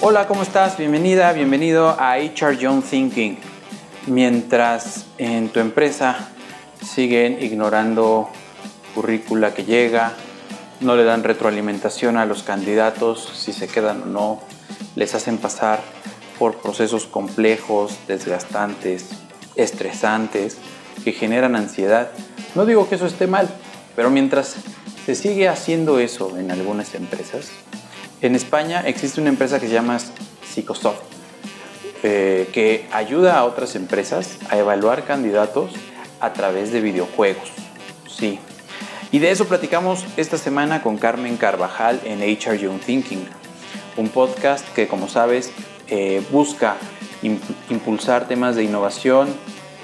Hola, ¿cómo estás? Bienvenida, bienvenido a HR Young Thinking. Mientras en tu empresa siguen ignorando currícula que llega, no le dan retroalimentación a los candidatos si se quedan o no, les hacen pasar por procesos complejos, desgastantes, estresantes, que generan ansiedad. No digo que eso esté mal, pero mientras se sigue haciendo eso en algunas empresas, en España existe una empresa que se llama Psicosoft, eh, que ayuda a otras empresas a evaluar candidatos a través de videojuegos. Sí. Y de eso platicamos esta semana con Carmen Carvajal en HR Young Thinking, un podcast que, como sabes, eh, busca impulsar temas de innovación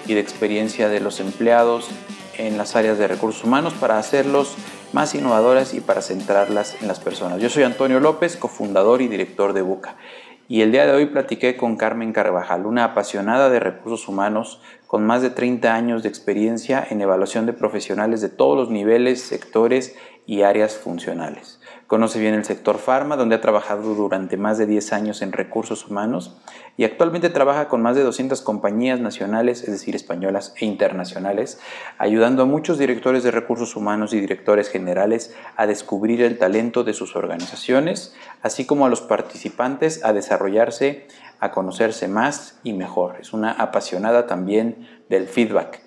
y de experiencia de los empleados en las áreas de recursos humanos para hacerlos más innovadoras y para centrarlas en las personas. Yo soy Antonio López, cofundador y director de Buca. Y el día de hoy platiqué con Carmen Carvajal, una apasionada de recursos humanos con más de 30 años de experiencia en evaluación de profesionales de todos los niveles, sectores y áreas funcionales. Conoce bien el sector farma, donde ha trabajado durante más de 10 años en recursos humanos y actualmente trabaja con más de 200 compañías nacionales, es decir, españolas e internacionales, ayudando a muchos directores de recursos humanos y directores generales a descubrir el talento de sus organizaciones, así como a los participantes a desarrollarse, a conocerse más y mejor. Es una apasionada también del feedback.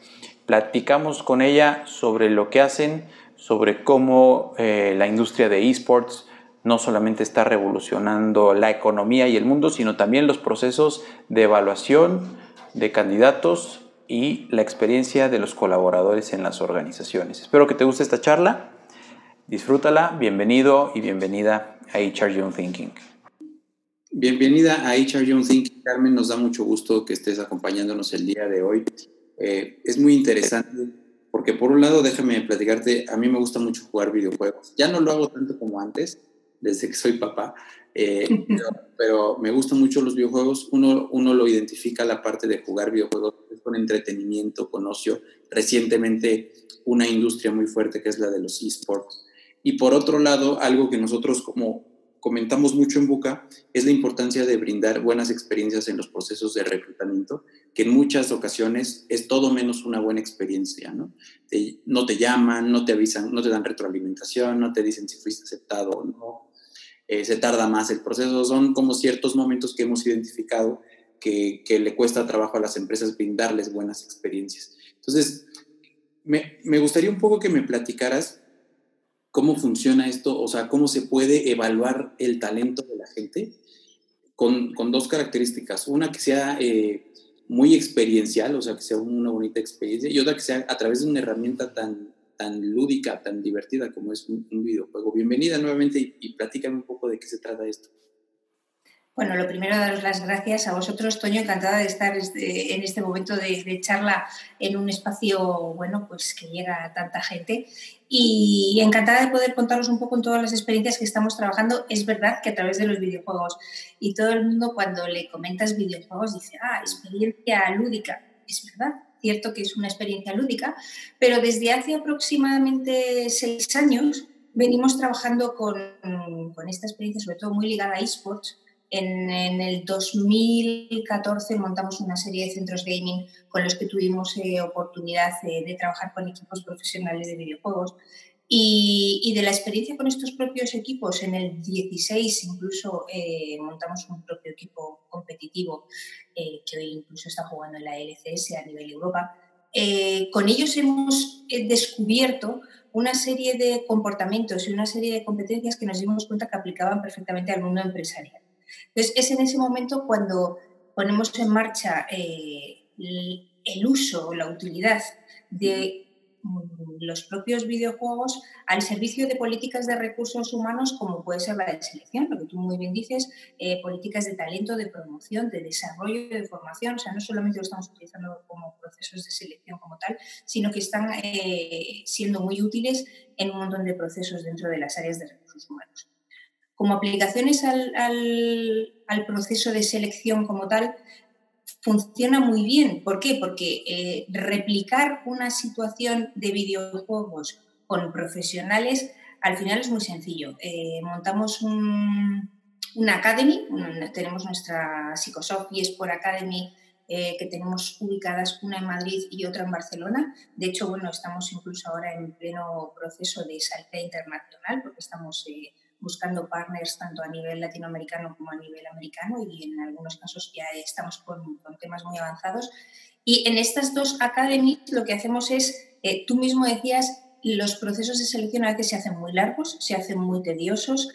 Platicamos con ella sobre lo que hacen sobre cómo eh, la industria de esports no solamente está revolucionando la economía y el mundo, sino también los procesos de evaluación de candidatos y la experiencia de los colaboradores en las organizaciones. Espero que te guste esta charla. Disfrútala. Bienvenido y bienvenida a HR Young Thinking. Bienvenida a HR Young Thinking, Carmen. Nos da mucho gusto que estés acompañándonos el día de hoy. Eh, es muy interesante porque por un lado, déjame platicarte, a mí me gusta mucho jugar videojuegos. Ya no lo hago tanto como antes, desde que soy papá, eh, pero, me gustan mucho los videojuegos. Uno, uno lo identifica la parte de jugar videojuegos con entretenimiento, con ocio. Recientemente una industria muy fuerte que es la de los esports. Y por otro lado, algo que nosotros como comentamos mucho en Buca es la importancia de brindar buenas experiencias en los procesos de reclutamiento, que en muchas ocasiones es todo menos una buena experiencia, ¿no? no te llaman, no te avisan, no te dan retroalimentación, no te dicen si fuiste aceptado o no, eh, se tarda más el proceso, son como ciertos momentos que hemos identificado que, que, le cuesta trabajo a las empresas brindarles buenas experiencias. Entonces, me, me gustaría un poco que me platicaras cómo funciona esto, o sea, cómo se puede evaluar el talento de la gente con, con dos características. Una que sea eh, muy experiencial, o sea, que sea una bonita experiencia, y otra que sea a través de una herramienta tan, tan lúdica, tan divertida como es un, videojuego. Bienvenida nuevamente y, y un poco de qué se trata esto. Bueno, lo primero, daros las gracias a vosotros, Toño, encantada de estar este, en este momento de, charla en un espacio, bueno, pues que llega a tanta gente y encantada de poder contaros un poco en todas las experiencias que estamos trabajando. Es verdad que a través de los videojuegos y todo el mundo cuando le comentas videojuegos dice, ah, experiencia lúdica. Es verdad, cierto que es una experiencia lúdica, pero desde hace aproximadamente seis años venimos trabajando con, con esta experiencia, sobre todo muy ligada a esports en, el 2014 montamos una serie de centros gaming con los que tuvimos eh, oportunidad eh, de trabajar con equipos profesionales de videojuegos. Y, de la experiencia con estos propios equipos, en el 16 incluso eh, montamos un propio equipo competitivo que hoy incluso está jugando en la LCS a nivel Europa. con ellos hemos descubierto una serie de comportamientos y una serie de competencias que nos dimos cuenta que aplicaban perfectamente al mundo empresarial. Entonces, es en ese momento cuando ponemos en marcha eh, el uso o la utilidad de mm, los propios videojuegos al servicio de políticas de recursos humanos como puede ser la de selección, lo que tú muy bien dices, eh, políticas de talento, de promoción, de desarrollo, de formación, o sea, no solamente lo estamos utilizando como procesos de selección como tal, sino que están eh, siendo muy útiles en un montón de procesos dentro de las áreas de recursos humanos. Como aplicaciones al, proceso de selección como tal, funciona muy bien. ¿Por qué? Porque eh, replicar una situación de videojuegos con profesionales al final es muy sencillo. Eh, montamos un, una academy, tenemos nuestra Psicosoft y Sport Academy eh, que tenemos ubicadas una en Madrid y otra en Barcelona. De hecho, bueno, estamos incluso ahora en pleno proceso de salida internacional porque estamos buscando partners tanto a nivel latinoamericano como a nivel americano y en algunos casos ya estamos con, temas muy avanzados. Y en estas dos academies lo que hacemos es, eh, tú mismo decías, los procesos de selección a veces se hacen muy largos, se hacen muy tediosos,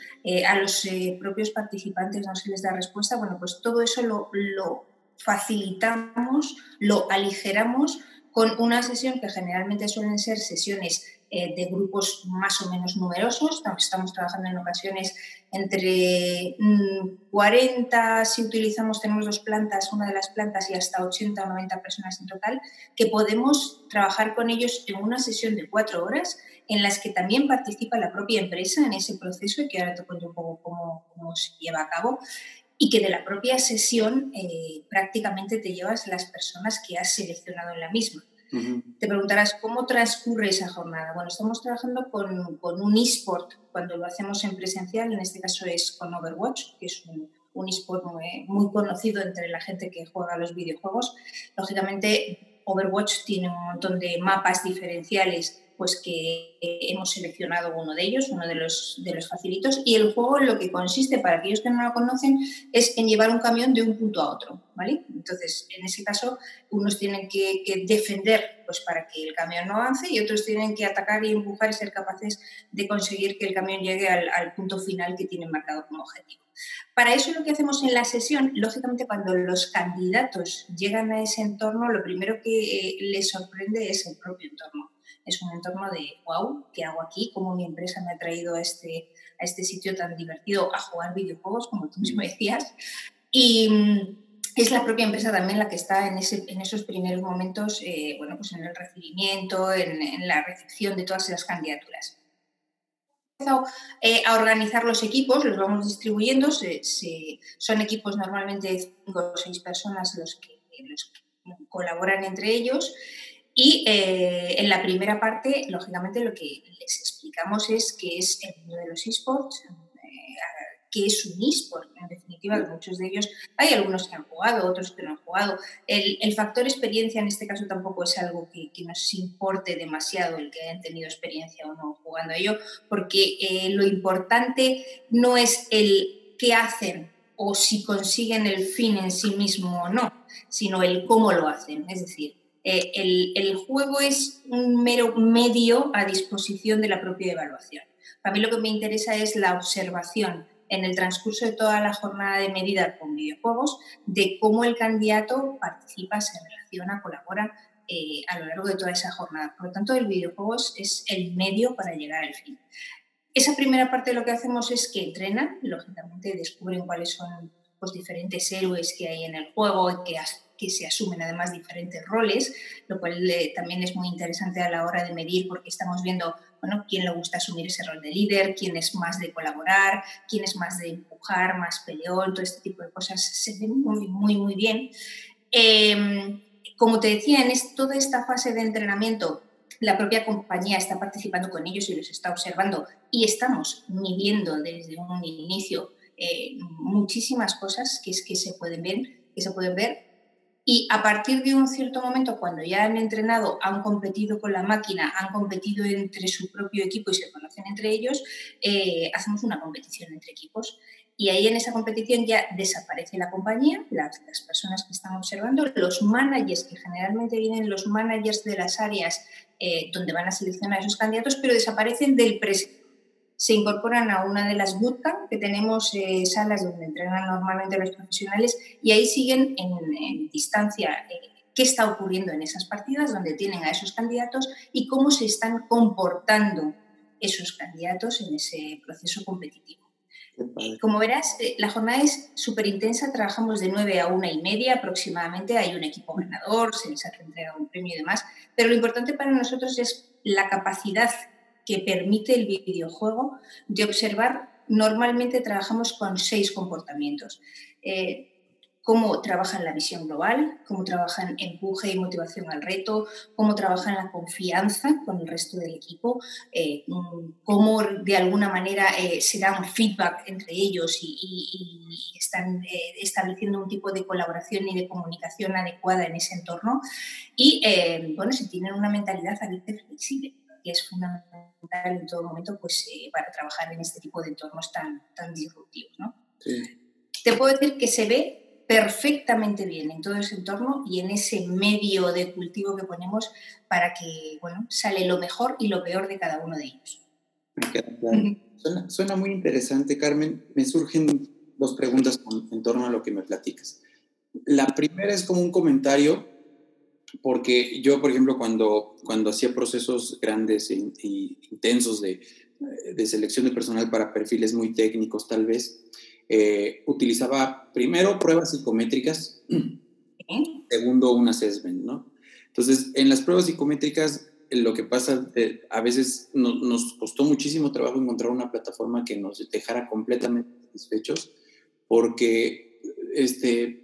a los propios participantes no se les da respuesta. Bueno, pues todo eso lo, lo facilitamos, lo aligeramos con una sesión que generalmente suelen ser sesiones eh, de grupos más o menos numerosos. Estamos trabajando en ocasiones entre 40, mm, si utilizamos, tenemos dos plantas, una de las plantas y hasta 80 o 90 personas en total, que podemos trabajar con ellos en una sesión de cuatro horas en las que también participa la propia empresa en ese proceso y que ahora te cuento un poco cómo, cómo se lleva a cabo y que de la propia sesión eh, prácticamente te llevas las personas que has seleccionado en la misma. Te preguntarás, ¿cómo transcurre esa jornada? Bueno, estamos trabajando con, un eSport cuando lo hacemos en presencial, en este caso es con Overwatch, que es un, un eSport muy, muy conocido entre la gente que juega los videojuegos. Lógicamente, Overwatch tiene un montón de mapas diferenciales pues que hemos seleccionado uno de ellos, uno de los, de los facilitos, y el juego lo que consiste, para aquellos que no lo conocen, es en llevar un camión de un punto a otro, ¿vale? Entonces, en ese caso, unos tienen que, defender pues, para que el camión no avance y otros tienen que atacar y empujar y ser capaces de conseguir que el camión llegue al, punto final que tienen marcado como objetivo. Para eso lo que hacemos en la sesión, lógicamente cuando los candidatos llegan a ese entorno, lo primero que eh, les sorprende es el propio entorno es un entorno de, wow, ¿qué hago aquí? ¿Cómo mi empresa me ha traído a este, a este sitio tan divertido a jugar videojuegos, como tú mismo mm. decías? Y mm, es la propia empresa también la que está en, ese, en esos primeros momentos, eh, bueno, pues en el recibimiento, en, la recepción de todas esas candidaturas eh, a organizar los equipos, los vamos distribuyendo, son equipos normalmente de cinco o seis personas los que, los que colaboran entre ellos y eh, en la primera parte, lógicamente, lo que les explicamos es qué es el mundo de los esports, eh, qué es un esport, en definitiva, muchos de ellos, hay algunos que han jugado, otros que no han jugado. El, factor experiencia en este caso tampoco es algo que, nos importe demasiado el que hayan tenido experiencia o no jugando a ello, porque eh, lo importante no es el qué hacen o si consiguen el fin en sí mismo o no, sino el cómo lo hacen. Es decir, eh, el, juego es un mero medio a disposición de la propia evaluación. A mí lo que me interesa es la observación en el transcurso de toda la jornada de medida con videojuegos de cómo el candidato participa, se relaciona, colabora eh, a lo largo de toda esa jornada. Por lo tanto, el videojuego es el medio para llegar al fin. Esa primera parte lo que hacemos es que entrenan, lógicamente descubren cuáles son los diferentes héroes que hay en el juego que que se asumen además diferentes roles, lo cual eh, también es muy interesante a la hora de medir porque estamos viendo bueno, quién le gusta asumir ese rol de líder, quién es más de colaborar, quién es más de empujar, más peleón, todo este tipo de cosas se ven muy, muy, muy bien. Em, como te decía, en toda esta fase de entrenamiento, la propia compañía está participando con ellos y los está observando y estamos midiendo desde un inicio eh, muchísimas cosas que, es, que, se pueden ver, que se pueden ver y a partir de un cierto momento, cuando ya han entrenado, han competido con la máquina, han competido entre su propio equipo y se conocen entre ellos, eh, hacemos una competición entre equipos. Y ahí en esa competición ya desaparece la compañía, las, personas que están observando, los managers, que generalmente vienen los managers de las áreas eh, donde van a seleccionar a esos candidatos, pero desaparecen del presente se incorporan a una de las bootcamp que tenemos eh, salas donde entrenan normalmente los profesionales y ahí siguen en, distancia eh, qué está ocurriendo en esas partidas donde tienen a esos candidatos y cómo se están comportando esos candidatos en ese proceso competitivo. Como verás, eh, la jornada es súper intensa, trabajamos de 9 a 1 y media aproximadamente, hay un equipo ganador, se les ha entregado un premio y demás, pero lo importante para nosotros es la capacidad que permite el videojuego de observar, normalmente trabajamos con seis comportamientos. Eh, cómo trabajan la visión global, cómo trabajan empuje y motivación al reto, cómo trabajan la confianza con el resto del equipo, eh, cómo de alguna manera eh, se da un feedback entre ellos y, están estableciendo un tipo de colaboración y de comunicación adecuada en ese entorno. Y bueno, si tienen una mentalidad abierta y flexible que es fundamental en todo momento pues, para trabajar en este tipo de entornos tan, tan disruptivos. ¿no? Te puedo decir que se ve perfectamente bien en todo ese entorno y en ese medio de cultivo que ponemos para que, bueno, sale lo mejor y lo peor de cada uno de ellos. Suena, muy interesante, Carmen. Me surgen dos preguntas en torno a lo que me platicas. La primera es como un comentario, porque yo, por ejemplo, cuando, cuando hacía procesos grandes e, intensos de, de selección de personal para perfiles muy técnicos, tal vez, eh, utilizaba primero pruebas psicométricas, segundo un assessment, ¿no? Entonces, en las pruebas psicométricas, lo que pasa, eh, a veces nos costó muchísimo trabajo encontrar una plataforma que nos dejara completamente satisfechos, porque, este,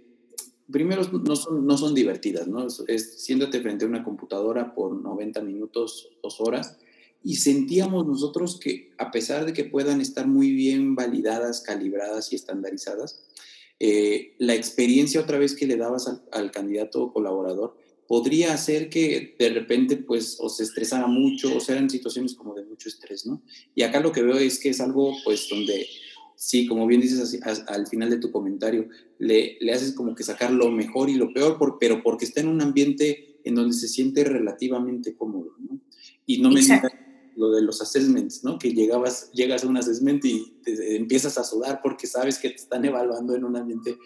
primero, no son, no son divertidas, ¿no? Es, siéntate frente a una computadora por 90 minutos, dos horas, y sentíamos nosotros que a pesar de que puedan estar muy bien validadas, calibradas y estandarizadas, eh, la experiencia otra vez que le dabas al, candidato o colaborador podría hacer que de repente pues o se estresara mucho o sean situaciones como de mucho estrés, ¿no? Y acá lo que veo es que es algo pues donde sí, como bien dices al final de tu comentario, le, le, haces como que sacar lo mejor y lo peor, por, pero porque está en un ambiente en donde se siente relativamente cómodo, ¿no? Y no me lo de los assessments, ¿no? Que llegabas, llegas a un assessment y te, empiezas a sudar porque sabes que te están evaluando en un ambiente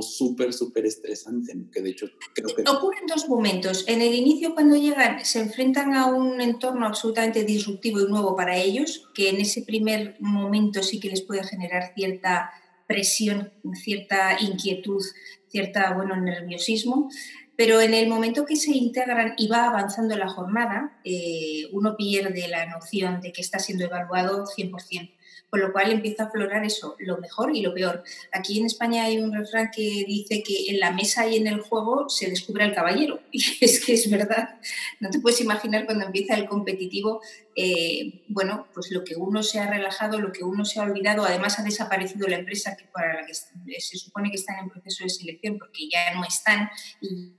súper, súper estresante, que de hecho creo que... Ocurren dos momentos. En el inicio, cuando llegan, se enfrentan a un entorno absolutamente disruptivo y nuevo para ellos, que en ese primer momento sí que les puede generar cierta presión, cierta inquietud, cierta, bueno, nerviosismo. Pero en el momento que se integran y va avanzando la jornada, eh, uno pierde la noción de que está siendo evaluado 100%, con lo cual empieza a aflorar eso, lo mejor y lo peor. Aquí en España hay un refrán que dice que en la mesa y en el juego se descubre al caballero, y es que es verdad. No te puedes imaginar cuando empieza el competitivo, eh, bueno, pues lo que uno se ha relajado, lo que uno se ha olvidado, además ha desaparecido la empresa que para la que se supone que están en proceso de selección porque ya no están y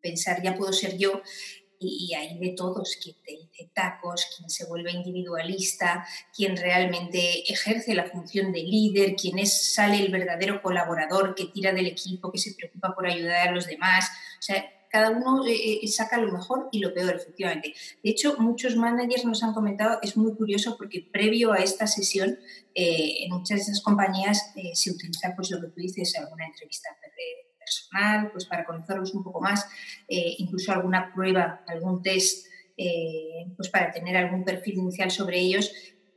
pensar ya puedo ser yo y, hay de todos, quien te dice tacos, quien se vuelve individualista, quien realmente ejerce la función de líder, quien es, sale el verdadero colaborador que tira del equipo, que se preocupa por ayudar a los demás. O sea, cada uno eh, eh, saca lo mejor y lo peor, efectivamente. De hecho, muchos managers nos han comentado, es muy curioso porque previo a esta sesión, eh, en muchas de esas compañías se utiliza, pues lo que tú dices, alguna entrevista personal, pues para conocerlos un poco más, eh, incluso alguna prueba, algún test, eh, pues para tener algún perfil inicial sobre ellos.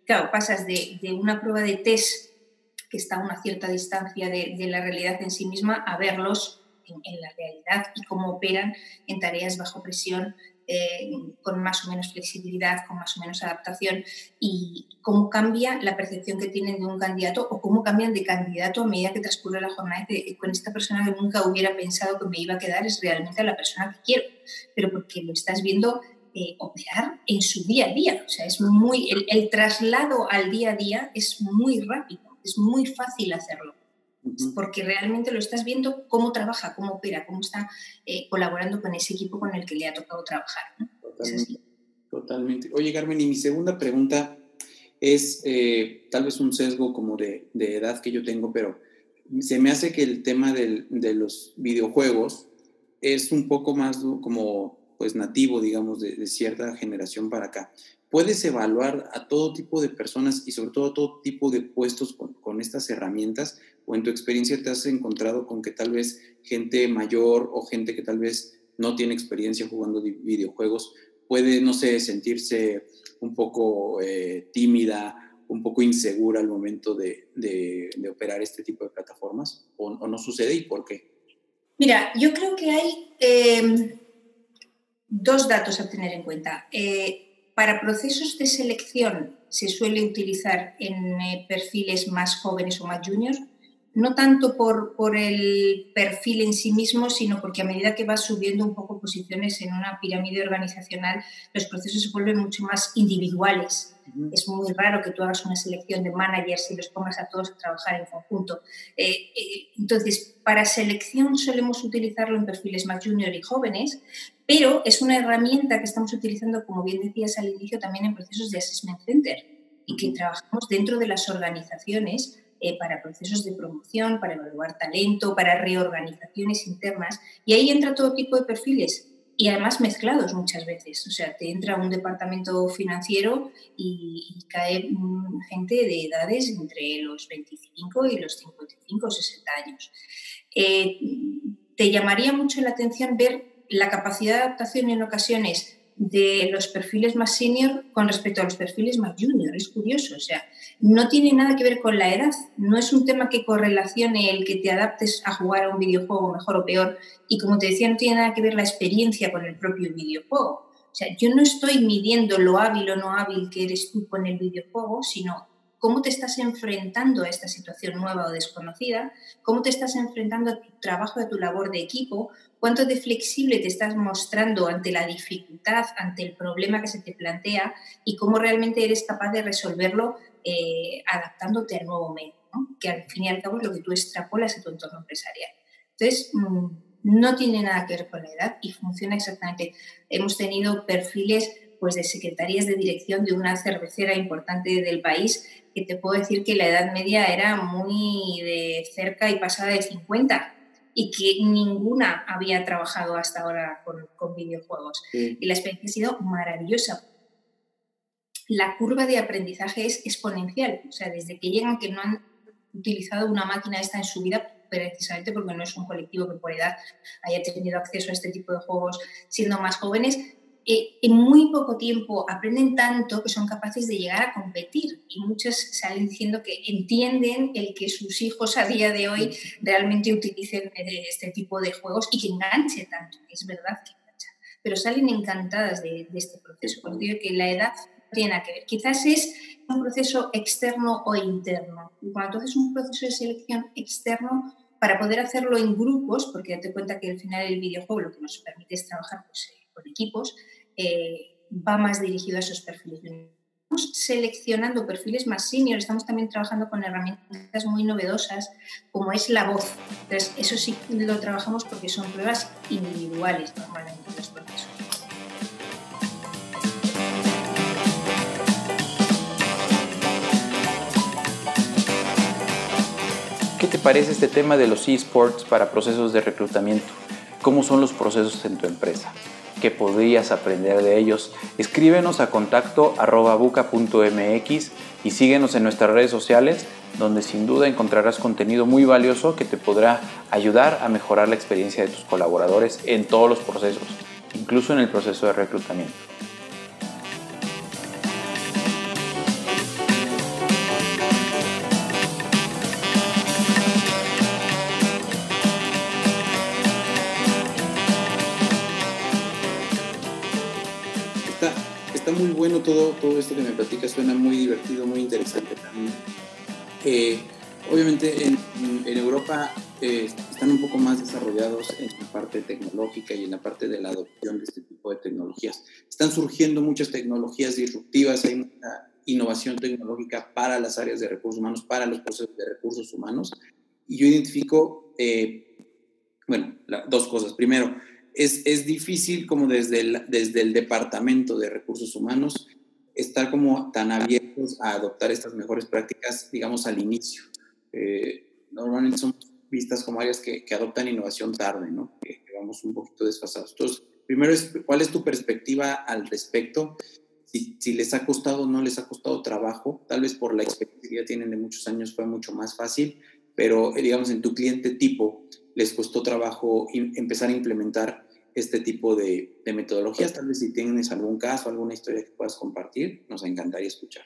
Claro, pasas de, una prueba de test que está a una cierta distancia de, la realidad en sí misma a verlos en, la realidad y cómo operan en tareas bajo presión eh, con más o menos flexibilidad, con más o menos adaptación y cómo cambia la percepción que tienen de un candidato o cómo cambian de candidato a medida que transcurre la jornada de, con esta persona que nunca hubiera pensado que me iba a quedar es realmente la persona que quiero, pero porque lo estás viendo eh, operar en su día a día. O sea, es muy, el traslado al día a día es muy rápido, es muy fácil hacerlo porque realmente lo estás viendo cómo trabaja, cómo opera, cómo está eh, colaborando con ese equipo con el que le ha tocado trabajar. Totalmente, Oye, Carmen, y mi segunda pregunta es eh, tal vez un sesgo como de, edad que yo tengo, pero se me hace que el tema de los videojuegos es un poco más como pues nativo, digamos, de, de, cierta generación para acá. ¿Puedes evaluar a todo tipo de personas y sobre todo a todo tipo de puestos con, estas herramientas? o en tu experiencia te has encontrado con que tal vez gente mayor o gente que tal vez no tiene experiencia jugando videojuegos puede, no sé, sentirse un poco eh, tímida, un poco insegura al momento de, de, operar este tipo de plataformas? ¿O, no sucede y por qué? Mira, yo creo que hay em, dos datos a tener en cuenta. Eh, para procesos de selección se suele utilizar en eh, perfiles más jóvenes o más juniors no tanto por, por, el perfil en sí mismo, sino porque a medida que vas subiendo un poco posiciones en una pirámide organizacional, los procesos se vuelven mucho más individuales. Es muy raro que tú hagas una selección de managers y los pongas a todos a trabajar en conjunto. Eh, eh, entonces, para selección solemos utilizarlo en perfiles más junior y jóvenes, pero es una herramienta que estamos utilizando, como bien decías al inicio, también en procesos de assessment center y que trabajamos dentro de las organizaciones eh, para procesos de promoción, para evaluar talento, para reorganizaciones internas. Y ahí entra todo tipo de perfiles y además mezclados muchas veces. O sea, te entra un departamento financiero y, cae mm, gente de edades entre los 25 y los 55 o 60 años. Eh, te llamaría mucho la atención ver la capacidad de adaptación en ocasiones de los perfiles más senior con respecto a los perfiles más junior. Es curioso, o sea, no tiene nada que ver con la edad, no es un tema que correlacione el que te adaptes a jugar a un videojuego mejor o peor y como te decía, no tiene nada que ver la experiencia con el propio videojuego. O sea, yo no estoy midiendo lo hábil o no hábil que eres tú con el videojuego, sino cómo te estás enfrentando a esta situación nueva o desconocida, cómo te estás enfrentando a tu trabajo, a tu labor de equipo, cuánto de flexible te estás mostrando ante la dificultad, ante el problema que se te plantea y cómo realmente eres capaz de resolverlo eh, adaptándote al nuevo medio, que al fin y al cabo es lo que tú extrapolas a tu entorno empresarial. Entonces, mm, no tiene nada que ver con la edad y funciona exactamente. Hemos tenido perfiles pues, de secretarías de dirección de una cervecera importante del país que te puedo decir que la edad media era muy de cerca y pasada de 50 y que ninguna había trabajado hasta ahora con, videojuegos. Y la experiencia ha sido maravillosa. La curva de aprendizaje es exponencial, o sea, desde que llegan que no han utilizado una máquina esta en su vida, precisamente porque no es un colectivo que por edad haya tenido acceso a este tipo de juegos siendo más jóvenes, eh, en muy poco tiempo aprenden tanto que son capaces de llegar a competir. Y muchos salen diciendo que entienden el que sus hijos a día de hoy realmente utilicen eh, este tipo de juegos y que enganche tanto, es verdad que engancha, pero salen encantadas de, este proceso, porque digo que la edad tiene nada que ver, quizás es un proceso externo o interno, y cuando haces un proceso de selección externo, para poder hacerlo en grupos, porque date cuenta que al final el videojuego lo que nos permite es trabajar pues, eh, con equipos, eh, va más dirigido a esos perfiles. Estamos seleccionando perfiles más senior, estamos también trabajando con herramientas muy novedosas como es la voz. Entonces, eso sí lo trabajamos porque son pruebas individuales normalmente los procesos. ¿Qué te parece este tema de los esports para procesos de reclutamiento? ¿Cómo son los procesos en tu empresa? Que podrías aprender de ellos. Escríbenos a contacto buca.mx y síguenos en nuestras redes sociales donde sin duda encontrarás contenido muy valioso que te podrá ayudar a mejorar la experiencia de tus colaboradores en todos los procesos, incluso en el proceso de reclutamiento. Todo, todo esto que me platicas, suena muy divertido, muy interesante también. Eh, obviamente en, Europa eh, están un poco más desarrollados en la parte tecnológica y en la parte de la adopción de este tipo de tecnologías. Están surgiendo muchas tecnologías disruptivas, hay mucha innovación tecnológica para las áreas de recursos humanos, para los procesos de recursos humanos. Y yo identifico, eh, bueno, dos cosas. Primero, es, difícil como desde el, desde el Departamento de Recursos Humanos estar como tan abiertos a adoptar estas mejores prácticas, digamos, al inicio. Eh, normalmente son vistas como áreas que, adoptan innovación tarde, ¿no? Que, vamos un poquito desfasados. Entonces, primero es, ¿cuál es tu perspectiva al respecto? Si, si, les ha costado o no les ha costado trabajo, tal vez por la experiencia que ya tienen de muchos años fue mucho más fácil, pero eh, digamos en tu cliente tipo les costó trabajo empezar a implementar este tipo de, metodologías. Tal vez si tienes algún caso, alguna historia que puedas compartir, nos encantaría escuchar.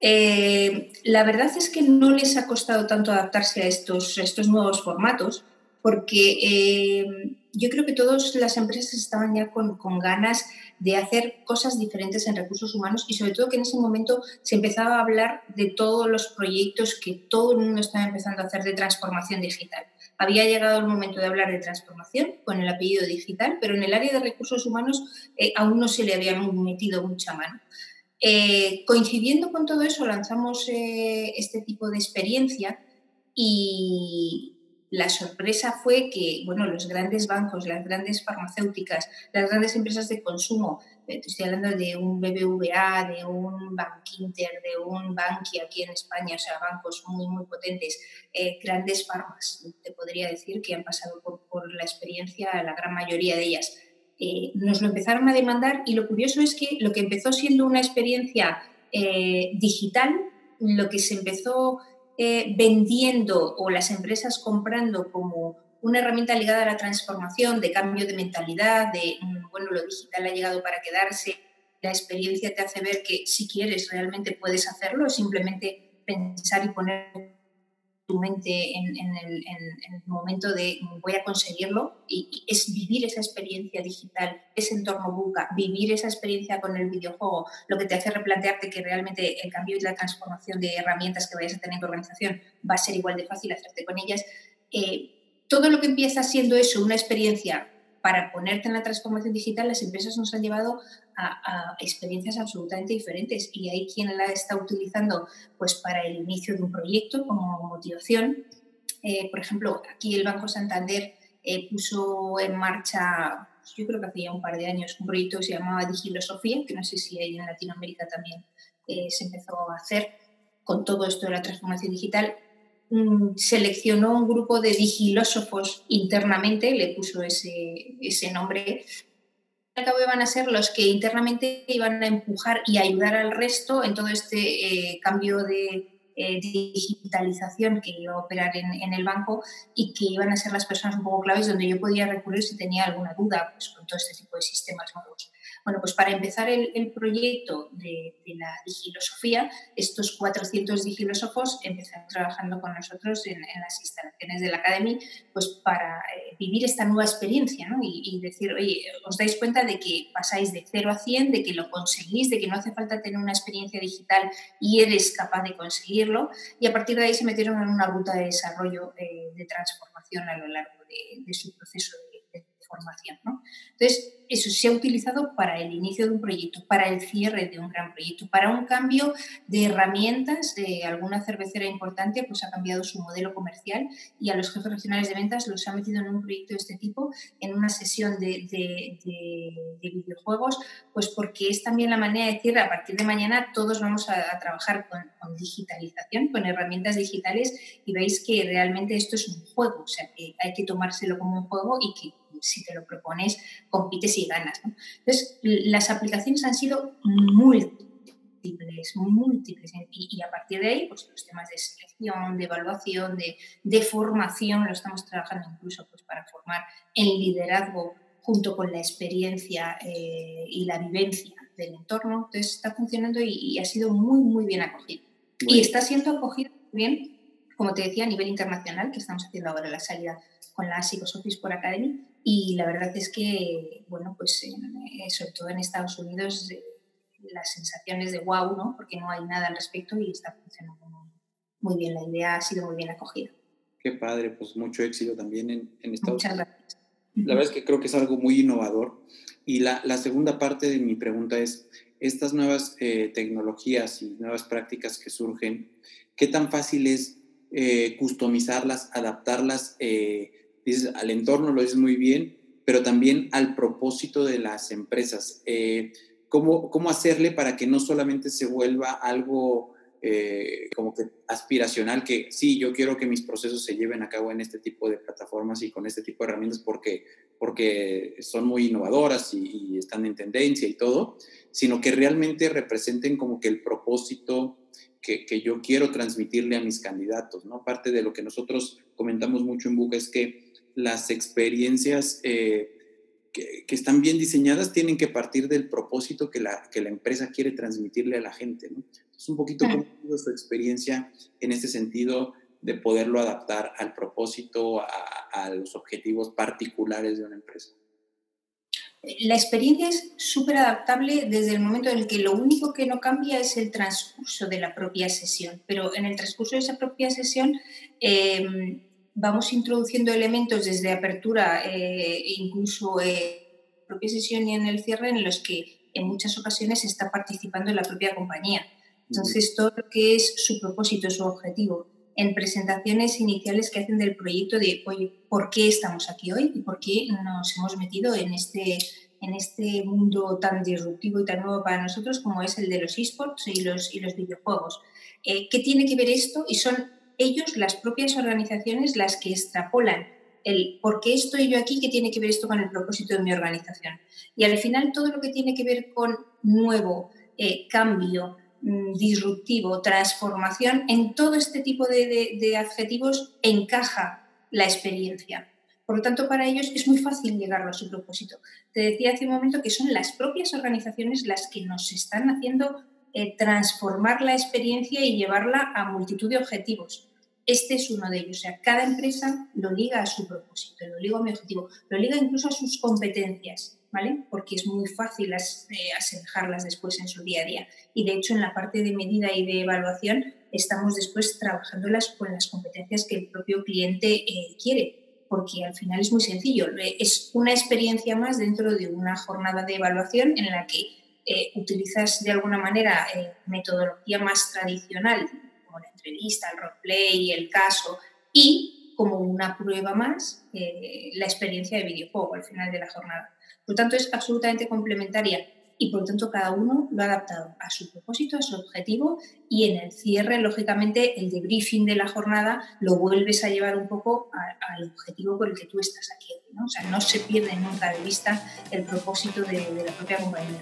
Eh, la verdad es que no les ha costado tanto adaptarse a estos, estos nuevos formatos, porque eh, yo creo que todas las empresas estaban ya con, ganas de hacer cosas diferentes en recursos humanos y sobre todo que en ese momento se empezaba a hablar de todos los proyectos que todo el mundo estaba empezando a hacer de transformación digital. Había llegado el momento de hablar de transformación con el apellido digital, pero en el área de recursos humanos eh, aún no se le había metido mucha mano. Eh, coincidiendo con todo eso, lanzamos eh, este tipo de experiencia y, la sorpresa fue que, bueno, los grandes bancos, las grandes farmacéuticas, las grandes empresas de consumo, eh, estoy hablando de un BBVA, de un Bankinter, de un Banki aquí en España, o sea, bancos muy, muy potentes, eh, grandes farmas, te podría decir, que han pasado por, la experiencia, la gran mayoría de ellas. Eh, nos lo empezaron a demandar y lo curioso es que lo que empezó siendo una experiencia digital, lo que se empezó eh, vendiendo o las empresas comprando como una herramienta ligada a la transformación, de cambio de mentalidad, de, mm, bueno, lo digital ha llegado para quedarse, la experiencia te hace ver que si quieres realmente puedes hacerlo, simplemente pensar y poner tu mente en, el, momento de voy a conseguirlo y, es vivir esa experiencia digital, ese entorno buca, vivir esa experiencia con el videojuego, lo que te hace replantearte que realmente el cambio y la transformación de herramientas que vayas a tener en tu organización va a ser igual de fácil hacerte con ellas. Eh, todo lo que empieza siendo eso, una experiencia para ponerte en la transformación digital, las empresas nos han llevado a, experiencias absolutamente diferentes y hay quien la está utilizando pues para el inicio de un proyecto como motivación. Eh, por ejemplo, aquí el Banco Santander eh, puso en marcha, pues, yo creo que hacía un par de años, un proyecto que se llamaba Digilosofía, que no sé si en Latinoamérica también eh, se empezó a hacer con todo esto de la transformación digital. Mm, seleccionó un grupo de digilósofos internamente, le puso ese, ese nombre, al cabo iban a ser los que internamente iban a empujar y ayudar al resto en todo este eh, cambio de eh, digitalización que iba a operar en, en, el banco y que iban a ser las personas un poco claves donde yo podía recurrir si tenía alguna duda pues, con todo este tipo de sistemas nuevos. Bueno, pues para empezar el, proyecto de, la digilosofía, estos 400 digilósofos empezaron trabajando con nosotros en, las instalaciones de la Academy, pues para eh, vivir esta nueva experiencia ¿no? y, decir, oye, os dais cuenta de que pasáis de 0 a 100, de que lo conseguís, de que no hace falta tener una experiencia digital y eres capaz de conseguirlo. Y a partir de ahí se metieron en una ruta de desarrollo eh, de transformación a lo largo de, su proceso formación. ¿no? Entonces, eso se ha utilizado para el inicio de un proyecto, para el cierre de un gran proyecto, para un cambio de herramientas. De alguna cervecera importante pues ha cambiado su modelo comercial y a los jefes regionales de ventas los ha metido en un proyecto de este tipo, en una sesión de, videojuegos, pues porque es también la manera de decir a partir de mañana todos vamos a, trabajar con, con, digitalización, con herramientas digitales y veis que realmente esto es un juego, o sea que hay que tomárselo como un juego y que si te lo propones, compites y ganas. Entonces, las aplicaciones han sido múltiples, múltiples. Y, a partir de ahí, pues los temas de selección, de evaluación, de, formación, lo estamos trabajando incluso pues, para formar en liderazgo junto con la experiencia eh, y la vivencia del entorno. Entonces, está funcionando y, ha sido muy, muy bien acogido. Y está siendo acogido bien, como te decía, a nivel internacional, que estamos haciendo ahora la salida con la Psychosophies por Academy, y la verdad es que, bueno, pues eh, sobre todo en Estados Unidos, eh, las sensaciones de wow, ¿no? Porque no hay nada al respecto y está funcionando muy bien. La idea ha sido muy bien acogida. Qué padre, pues mucho éxito también en, en Estados Muchas Gracias. La verdad es que creo que es algo muy innovador. Y la, la segunda parte de mi pregunta es, estas nuevas eh, tecnologías y nuevas prácticas que surgen, ¿qué tan fácil es customizarlas, adaptarlas? Dices, al entorno lo dices muy bien, pero también al propósito de las empresas. Eh, ¿cómo, ¿cómo, hacerle para que no solamente se vuelva algo eh, como que aspiracional, que sí, yo quiero que mis procesos se lleven a cabo en este tipo de plataformas y con este tipo de herramientas porque, porque son muy innovadoras y, y están en tendencia y todo, sino que realmente representen como que el propósito que, que, yo quiero transmitirle a mis candidatos, ¿no? Parte de lo que nosotros comentamos mucho en Buca es que las experiencias eh, que, están bien diseñadas tienen que partir del propósito que la, que la empresa quiere transmitirle a la gente. ¿no? Es un poquito como su experiencia en este sentido de poderlo adaptar al propósito, a, a los objetivos particulares de una empresa? La experiencia es súper adaptable desde el momento en el que lo único que no cambia es el transcurso de la propia sesión, pero en el transcurso de esa propia sesión em, vamos introduciendo elementos desde apertura, eh, incluso en la propia sesión y en el cierre, en los que en muchas ocasiones está participando la propia compañía. Entonces, todo lo que es su propósito, su objetivo, en presentaciones iniciales que hacen del proyecto de, oye, ¿por qué estamos aquí hoy y por qué nos hemos metido en este, en este mundo tan disruptivo y tan nuevo para nosotros como es el de los esports y los, y los videojuegos? Eh, ¿Qué tiene que ver esto? Y son ellos, las propias organizaciones, las que extrapolan el por qué estoy yo aquí, qué tiene que ver esto con el propósito de mi organización. Y al final todo lo que tiene que ver con nuevo, eh, cambio, Mm, disruptivo, transformación, en todo este tipo de, adjetivos encaja la experiencia. Por lo tanto, para ellos es muy fácil llegar a su propósito. Te decía hace un momento que son las propias organizaciones las que nos están haciendo eh, transformar la experiencia y llevarla a multitud de objetivos. Este es uno de ellos. O sea, cada empresa lo liga a su propósito, lo liga a mi objetivo, lo liga incluso a sus competencias. Porque es muy fácil eh, asemejarlas después en su día a día. Y de hecho, en la parte de medida y de evaluación, estamos después trabajándolas con las competencias que el propio cliente eh, quiere, porque al final es muy sencillo. Es una experiencia más dentro de una jornada de evaluación en la que utilizas de alguna manera metodología más tradicional, como la entrevista, el roleplay, el caso, y como una prueba más, la experiencia de videojuego al final de la jornada. Por lo tanto, es absolutamente complementaria y por lo tanto cada uno lo ha adaptado a su propósito, a su objetivo y en el cierre, lógicamente, el debriefing de la jornada lo vuelves a llevar un poco al objetivo por el que tú estás aquí. ¿no? O sea, no se pierde nunca de vista el propósito de, de la propia compañía.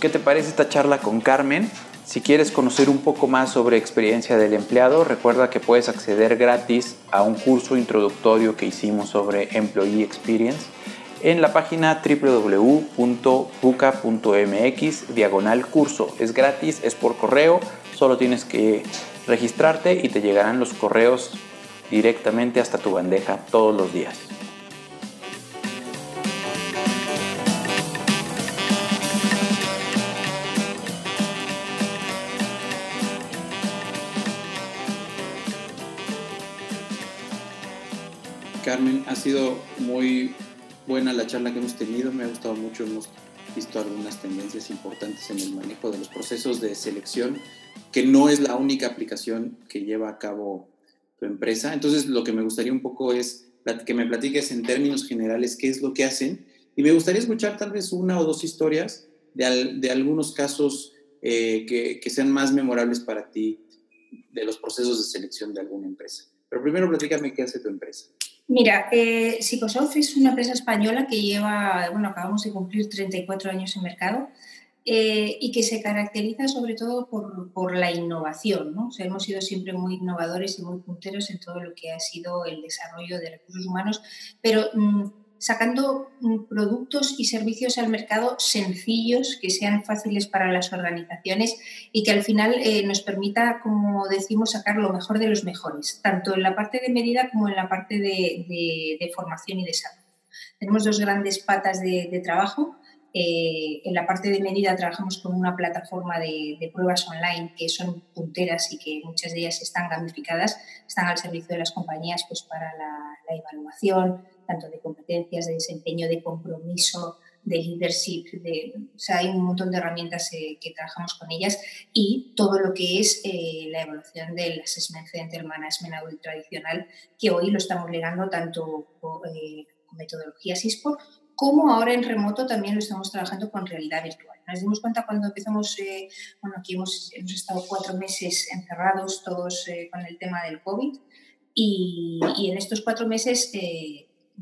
¿Qué te parece esta charla con Carmen? Si quieres conocer un poco más sobre experiencia del empleado, recuerda que puedes acceder gratis a un curso introductorio que hicimos sobre Employee Experience en la página www.buca.mx diagonal curso. Es gratis, es por correo, solo tienes que registrarte y te llegarán los correos directamente hasta tu bandeja todos los días. Carmen, ha sido muy buena la charla que hemos tenido, me ha gustado mucho, hemos visto algunas tendencias importantes en el manejo de los procesos de selección, que no es la única aplicación que lleva a cabo tu empresa. Entonces, lo que me gustaría un poco es que me platiques en términos generales qué es lo que hacen y me gustaría escuchar tal vez una o dos historias de, algunos casos eh, que, sean más memorables para ti de los procesos de selección de alguna empresa. Pero primero platícame qué hace tu empresa. Mira, eh, es una empresa española que lleva, bueno, acabamos de cumplir 34 años en mercado eh, y que se caracteriza sobre todo por, la innovación. ¿no? hemos sido siempre muy innovadores y muy punteros en todo lo que ha sido el desarrollo de recursos humanos, pero mm, sacando mm, productos y servicios al mercado sencillos, que sean fáciles para las organizaciones y que al final eh, nos permita, como decimos, sacar lo mejor de los mejores, tanto en la parte de medida como en la parte de, formación y desarrollo. Tenemos dos grandes patas de, trabajo. Eh, en la parte de medida trabajamos con una plataforma de, pruebas online que son punteras y que muchas de ellas están gamificadas, están al servicio de las compañías pues, para la evaluación, tanto de competencias, de desempeño, de compromiso, de leadership, de, o sea, hay un montón de herramientas eh, que trabajamos con ellas y todo lo que es eh, la evaluación del Assessment Center Management tradicional, que hoy lo estamos legando tanto eh, con metodologías ISPO como ahora en remoto también lo estamos trabajando con realidad virtual. Nos dimos cuenta cuando empezamos, bueno, aquí hemos, hemos, estado cuatro meses encerrados todos con el tema del COVID y, y en estos cuatro meses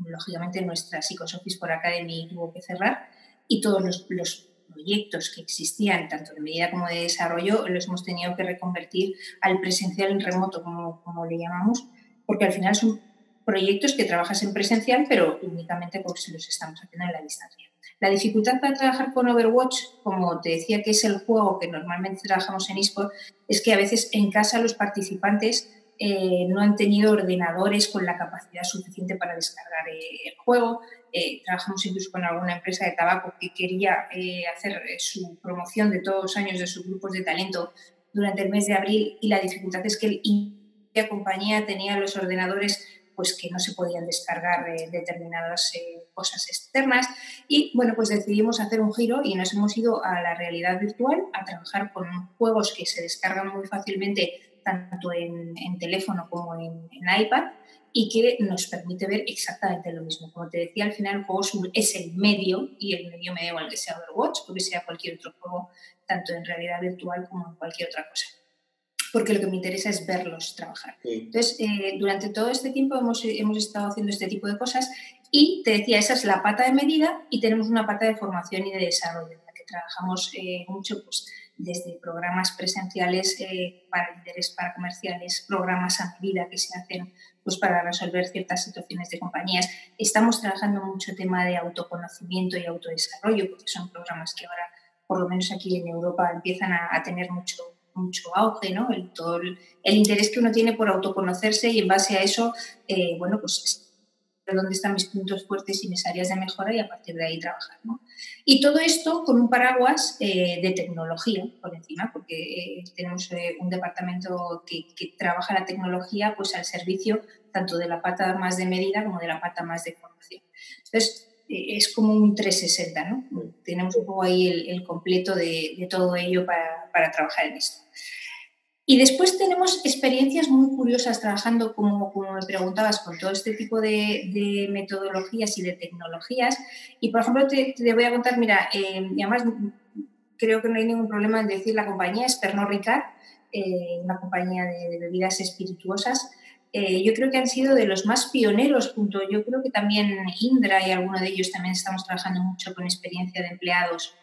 lógicamente nuestra Psicosofis por Academy tuvo que cerrar y todos los, proyectos que existían, tanto de medida como de desarrollo, los hemos tenido que reconvertir al presencial en remoto, como, como le llamamos, porque al final son proyectos que trabajas en presencial, pero únicamente porque los estamos haciendo en la distancia. La dificultad para trabajar con Overwatch, como te decía que es el juego que normalmente trabajamos en eSport, es que a veces en casa los participantes eh, no han tenido ordenadores con la capacidad suficiente para descargar eh, el juego. Eh, trabajamos incluso con alguna empresa de tabaco que quería hacer su promoción de todos los años de sus grupos de talento durante el mes de abril y la dificultad es que la compañía tenía los ordenadores pues que no se podían descargar determinadas cosas externas y bueno pues decidimos hacer un giro y nos hemos ido a la realidad virtual a trabajar con juegos que se descargan muy fácilmente tanto en, teléfono como en, iPad y que nos permite ver exactamente lo mismo. Como te decía, al final el juego es el medio y el medio me da igual que sea Overwatch o que sea cualquier otro juego, tanto en realidad virtual como en cualquier otra cosa. Porque lo que me interesa es verlos trabajar. Entonces, eh, durante todo este tiempo hemos, hemos estado haciendo este tipo de cosas y te decía, esa es la pata de medida y tenemos una pata de formación y de desarrollo, en la que trabajamos eh, mucho pues, desde programas presenciales eh, para líderes, para comerciales, programas a medida que se hacen pues, para resolver ciertas situaciones de compañías. Estamos trabajando mucho tema de autoconocimiento y autodesarrollo, porque son programas que ahora, por lo menos aquí en Europa, empiezan a, tener mucho, mucho auge, ¿no? El, todo el, interés que uno tiene por autoconocerse y en base a eso, eh, bueno, pues dónde están mis puntos fuertes y mis áreas de mejora y a partir de ahí trabajar. ¿no? Y todo esto con un paraguas eh, de tecnología por encima, porque eh, tenemos eh, un departamento que, trabaja la tecnología pues, al servicio tanto de la pata más de medida como de la pata más de formación. Entonces, es como un 360, ¿no? Tenemos un poco ahí el, completo de, todo ello para, para trabajar en esto. Y después tenemos experiencias muy curiosas trabajando, como, como me preguntabas, con todo este tipo de, metodologías y de tecnologías. Y, por ejemplo, te, voy a contar, mira, eh, y además creo que no hay ningún problema en decir la compañía, es Pernod Ricard, eh, una compañía de, bebidas espirituosas. Eh, yo creo que han sido de los más pioneros, junto, yo creo que también Indra y alguno de ellos también estamos trabajando mucho con experiencia de empleados,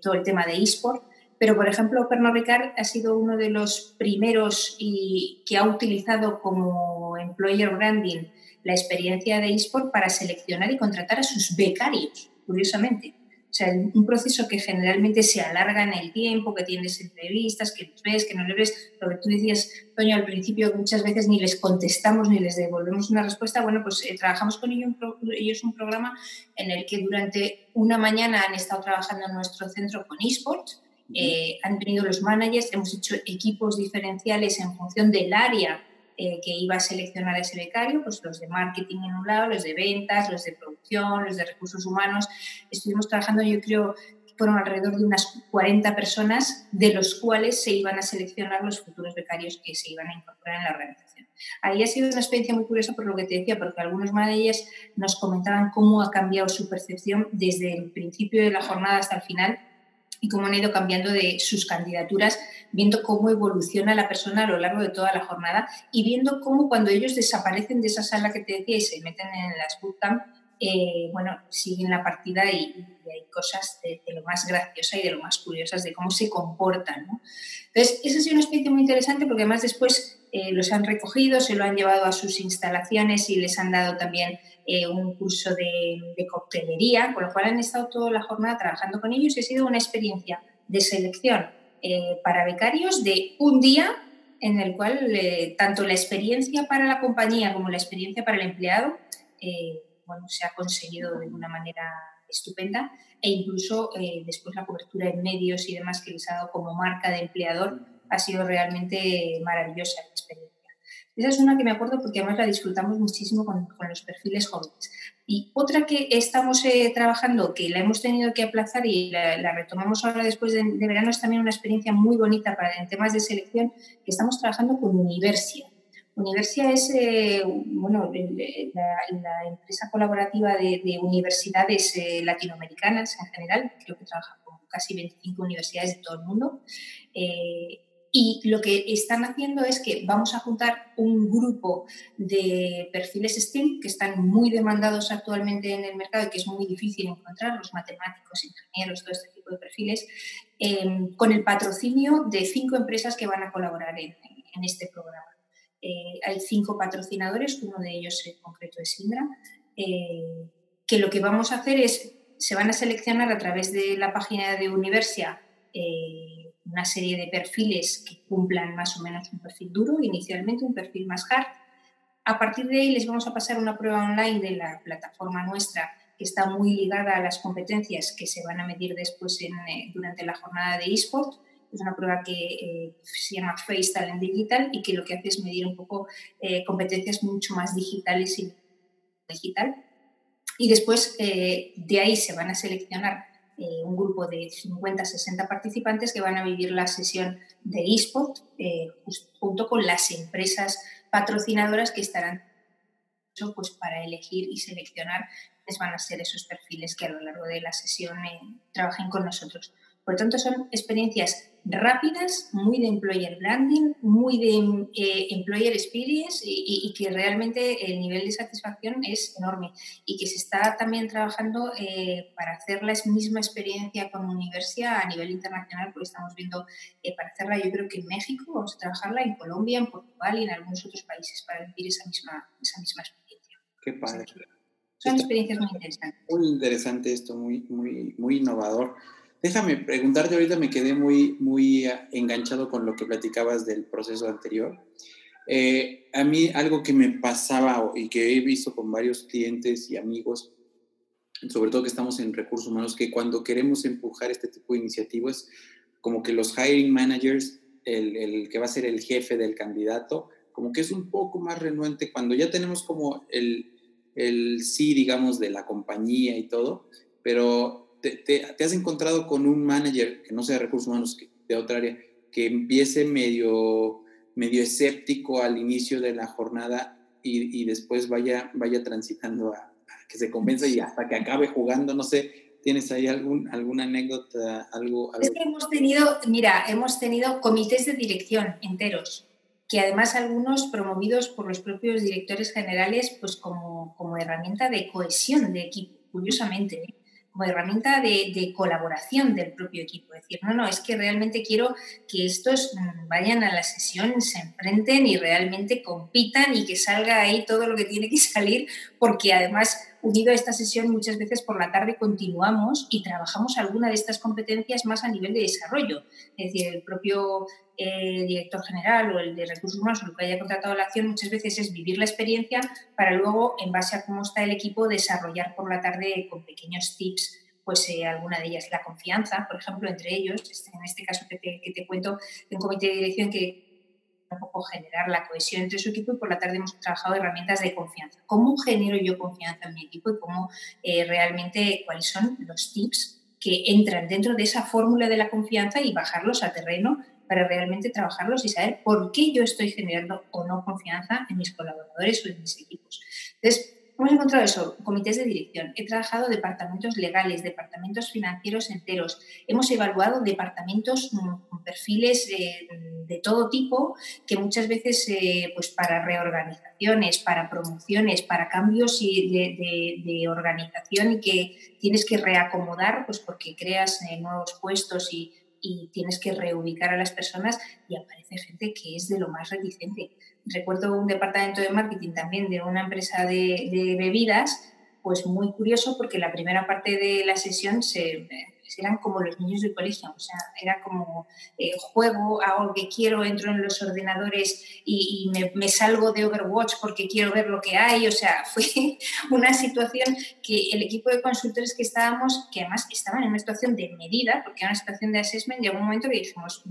todo el tema de eSport pero, por ejemplo, Pernod Ricard ha sido uno de los primeros y que ha utilizado como employer branding la experiencia de eSport para seleccionar y contratar a sus becarios, curiosamente. O sea, un proceso que generalmente se alarga en el tiempo, que tienes entrevistas, que los ves, que no les ves. Lo que tú decías, Toño, al principio, que muchas veces ni les contestamos ni les devolvemos una respuesta. Bueno, pues eh, trabajamos con ellos un, ellos un programa en el que durante una mañana han estado trabajando en nuestro centro con eSports eh, han tenido los managers, hemos hecho equipos diferenciales en función del área eh, que iba a seleccionar ese becario, pues los de marketing en un lado, los de ventas, los de producción, los de recursos humanos. Estuvimos trabajando, yo creo, fueron alrededor de unas 40 personas, de los cuales se iban a seleccionar los futuros becarios que se iban a incorporar en la organización. Ahí ha sido una experiencia muy curiosa por lo que te decía, porque algunos managers nos comentaban cómo ha cambiado su percepción desde el principio de la jornada hasta el final y cómo han ido cambiando de sus candidaturas, viendo cómo evoluciona la persona a lo largo de toda la jornada y viendo cómo cuando ellos desaparecen de esa sala que te decía y se meten en las bootcamp, eh, bueno, siguen la partida y, hay cosas de, lo más graciosa y de lo más curiosas de cómo se comportan. Entonces, esa ha sido una experiencia muy interesante porque además después eh, los han recogido, se lo han llevado a sus instalaciones y les han dado también eh, un curso de, coctelería, con lo cual han estado toda la jornada trabajando con ellos y ha sido una experiencia de selección eh, para becarios de un día en el cual eh, tanto la experiencia para la compañía como la experiencia para el empleado bueno, se ha conseguido de una manera estupenda e incluso después la cobertura en medios y demás que les ha dado como marca de empleador ha sido realmente maravillosa la experiencia. Esa es una que me acuerdo porque además la disfrutamos muchísimo con, los perfiles jóvenes. Y otra que estamos eh, trabajando, que la hemos tenido que aplazar y la, retomamos ahora después de, verano, es también una experiencia muy bonita para, en temas de selección, que estamos trabajando con Universia. Universia es eh, bueno, la, empresa colaborativa de, universidades eh, latinoamericanas en general, creo que trabaja con casi 25 universidades de todo el mundo. Y lo que están haciendo es que vamos a juntar un grupo de perfiles STEM que están muy demandados actualmente en el mercado y que es muy difícil encontrar, los matemáticos, ingenieros, todo este tipo de perfiles, em, con el patrocinio de cinco empresas que van a colaborar en, este programa. Eh, hay cinco patrocinadores, uno de ellos en concreto es Indra, eh, que lo que vamos a hacer es se van a seleccionar a través de la página de Universia eh, una serie de perfiles que cumplan más o menos un perfil duro, inicialmente un perfil más hard. A partir de ahí les vamos a pasar una prueba online de la plataforma nuestra que está muy ligada a las competencias que se van a medir después eh, durante la jornada de eSport. Es una prueba que eh, se llama Face Talent Digital y que lo que hace es medir un poco competencias mucho más digitales y digital. Y después de ahí se van a seleccionar eh, un grupo de 50-60 participantes que van a vivir la sesión de eSport eh, junto con las empresas patrocinadoras que estarán pues, para elegir y seleccionar van a ser esos perfiles que a lo largo de la sesión eh, trabajen con nosotros. Por lo tanto, son experiencias rápidas, muy de employer branding, muy de eh, employer experience y, que realmente el nivel de satisfacción es enorme y que se está también trabajando eh, para hacer la misma experiencia con universidad a nivel internacional, porque estamos viendo eh, para hacerla yo creo que en México, vamos a trabajarla en Colombia, en Portugal y en algunos otros países para vivir esa misma, esa misma experiencia. Qué padre. Son experiencias muy interesantes. Muy interesante esto, muy, muy, muy innovador. Déjame preguntarte, ahorita me quedé muy, muy ah, enganchado con lo que platicabas del proceso anterior. Eh, a mí algo que me pasaba y que he visto con varios clientes y amigos, sobre todo que estamos en recursos humanos, que cuando queremos empujar este tipo de iniciativas, como que los hiring managers, el, el, que va a ser el jefe del candidato, como que es un poco más renuente cuando ya tenemos como el, el sí, digamos, de la compañía y todo, pero te, has encontrado con un manager que no sea de recursos humanos, de otra área, que empiece medio, medio escéptico al inicio de la jornada y, después vaya, vaya transitando a, que se convenza y hasta que acabe jugando, no sé, ¿tienes ahí algún, alguna anécdota, algo, Es que hemos tenido, mira, hemos tenido comités de dirección enteros que además algunos promovidos por los propios directores generales pues como, como herramienta de cohesión de equipo, curiosamente. ¿eh? Como herramienta de, colaboración del propio equipo. Decir, no, no, es que realmente quiero que estos mm, vayan a la sesión, se enfrenten y realmente compitan y que salga ahí todo lo que tiene que salir, porque además unido a esta sesión muchas veces por la tarde continuamos y trabajamos alguna de estas competencias más a nivel de desarrollo. Es decir, el propio eh, director general o el de recursos humanos o el que haya contratado la acción muchas veces es vivir la experiencia para luego, en base a cómo está el equipo, desarrollar por la tarde con pequeños tips pues eh, alguna de ellas, la confianza, por ejemplo, entre ellos, este, en este caso que te, que te cuento, de un comité de dirección que un poco generar la cohesión entre su equipo y por la tarde hemos trabajado herramientas de confianza. ¿Cómo genero yo confianza en mi equipo y cómo eh, realmente cuáles son los tips que entran dentro de esa fórmula de la confianza y bajarlos a terreno para realmente trabajarlos y saber por qué yo estoy generando o no confianza en mis colaboradores o en mis equipos. Entonces, Hemos encontrado eso, comités de dirección. He trabajado departamentos legales, departamentos financieros enteros. Hemos evaluado departamentos con perfiles de todo tipo que muchas veces eh, pues para reorganizaciones, para promociones, para cambios de, organización y que tienes que reacomodar pues porque creas eh, nuevos puestos y, y tienes que reubicar a las personas y aparece gente que es de lo más reticente. Recuerdo un departamento de marketing también de una empresa de, bebidas, pues muy curioso porque la primera parte de la sesión se, eran como los niños del colegio, o sea, era como eh, juego, hago lo que quiero, entro en los ordenadores y, me, salgo de Overwatch porque quiero ver lo que hay, o sea, fue una situación que el equipo de consultores que estábamos, que además estaban en una situación de medida, porque era una situación de assessment, llegó un momento que dijimos,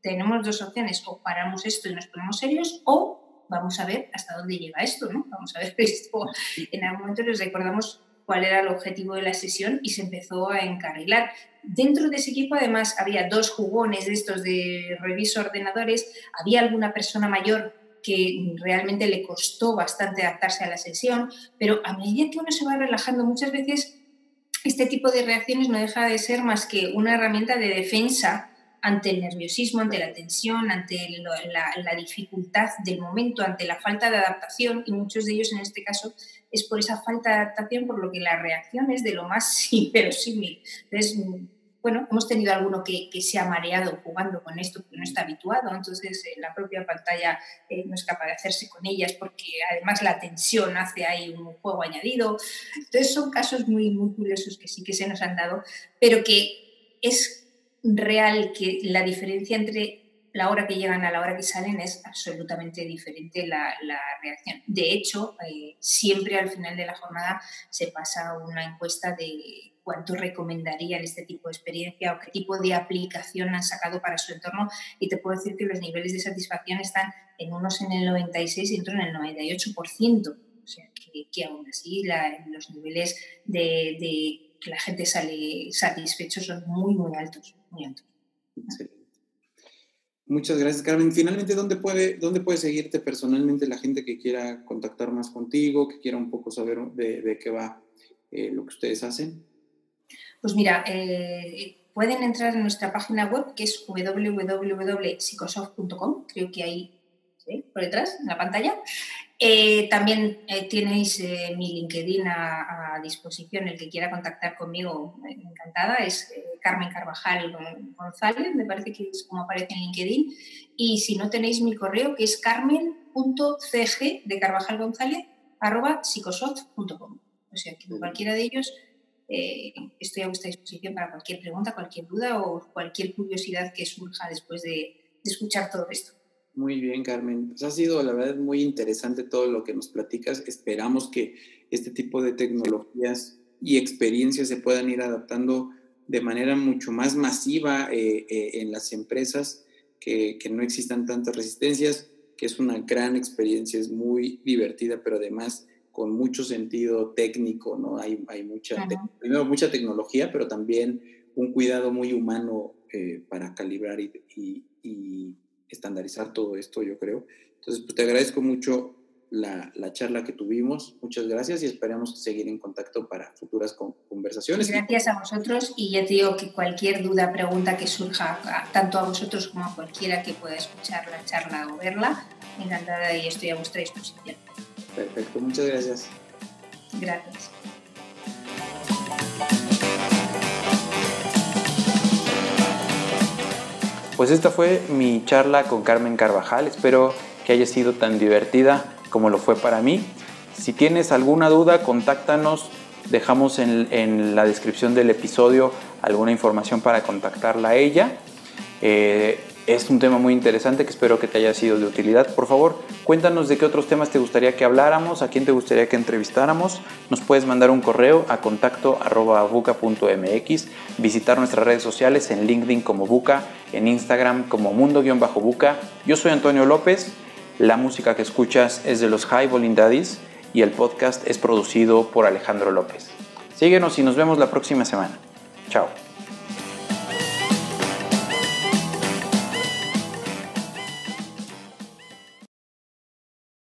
tenemos dos opciones, o paramos esto y nos ponemos serios, o vamos a ver hasta dónde llega esto, ¿no? Vamos a ver esto. En algún momento les recordamos cuál era el objetivo de la sesión y se empezó a encarrilar. Dentro de ese equipo, además, había dos jugones de estos de reviso ordenadores, había alguna persona mayor que realmente le costó bastante adaptarse a la sesión, pero a medida que uno se va relajando, muchas veces este tipo de reacciones no deja de ser más que una herramienta de defensa ante el nerviosismo, ante la tensión, ante la, dificultad del momento, ante la falta de adaptación, y muchos de ellos en este caso es por esa falta de adaptación por lo que la reacción es de lo más inverosímil. Entonces, bueno, hemos tenido alguno que, se ha mareado jugando con esto, que no está habituado, entonces eh, la propia pantalla eh, no es capaz de hacerse con ellas porque además la tensión hace ahí un juego añadido. Entonces son casos muy, muy curiosos que sí que se nos han dado, pero que es real que la diferencia entre la hora que llegan a la hora que salen es absolutamente diferente la, reacción. De hecho, eh, siempre al final de la jornada se pasa una encuesta de cuánto recomendarían este tipo de experiencia o qué tipo de aplicación han sacado para su entorno y te puedo decir que los niveles de satisfacción están en unos en el 96 y otros en el 98%. O sea, que, aún así los niveles de, que la gente sale satisfecho son muy, muy altos. Muy altos. Muchas gracias, Carmen. Finalmente, ¿dónde puede, ¿dónde puede seguirte personalmente la gente que quiera contactar más contigo, que quiera un poco saber de, qué va eh, lo que ustedes hacen? Pues mira, eh, pueden entrar en nuestra página web que es www.psicosoft.com, creo que ahí por detrás, en la pantalla. Eh, también eh, tenéis mi LinkedIn a, disposición, el que quiera contactar conmigo, encantada, es Carmen Carvajal González, me parece que es como aparece en LinkedIn. Y si no tenéis mi correo, que es carmen.cg de Carvajal González, arroba psicosoft.com. O sea, que cualquiera de ellos eh, estoy a vuestra disposición para cualquier pregunta, cualquier duda o cualquier curiosidad que surja después de, escuchar todo esto. Muy bien, Carmen. Pues ha sido, la verdad, muy interesante todo lo que nos platicas. Esperamos que este tipo de tecnologías y experiencias se puedan ir adaptando de manera mucho más masiva eh, eh, en las empresas, que, que, no existan tantas resistencias, que es una gran experiencia, es muy divertida, pero además con mucho sentido técnico, ¿no? Hay, hay mucha, primero mucha tecnología, pero también un cuidado muy humano eh, para calibrar y, y, estandarizar todo esto, yo creo. Entonces, pues te agradezco mucho la, la, charla que tuvimos. Muchas gracias y esperamos seguir en contacto para futuras conversaciones. Gracias a vosotros y ya te digo que cualquier duda, pregunta que surja, tanto a vosotros como a cualquiera que pueda escuchar la charla o verla, encantada y estoy a vuestra disposición. Perfecto, muchas gracias. Gracias. Pues esta fue mi charla con Carmen Carvajal. Espero que haya sido tan divertida como lo fue para mí. Si tienes alguna duda, contáctanos. Dejamos en, la descripción del episodio alguna información para contactarla a ella. Eh, es un tema muy interesante que espero que te haya sido de utilidad. Por favor, cuéntanos de qué otros temas te gustaría que habláramos, a quién te gustaría que entrevistáramos. Nos puedes mandar un correo a contacto buca.mx, visitar nuestras redes sociales en LinkedIn como Buca, en Instagram como mundo-buca. Yo soy Antonio López, la música que escuchas es de los High Daddies y el podcast es producido por Alejandro López. Síguenos y nos vemos la próxima semana. Chao.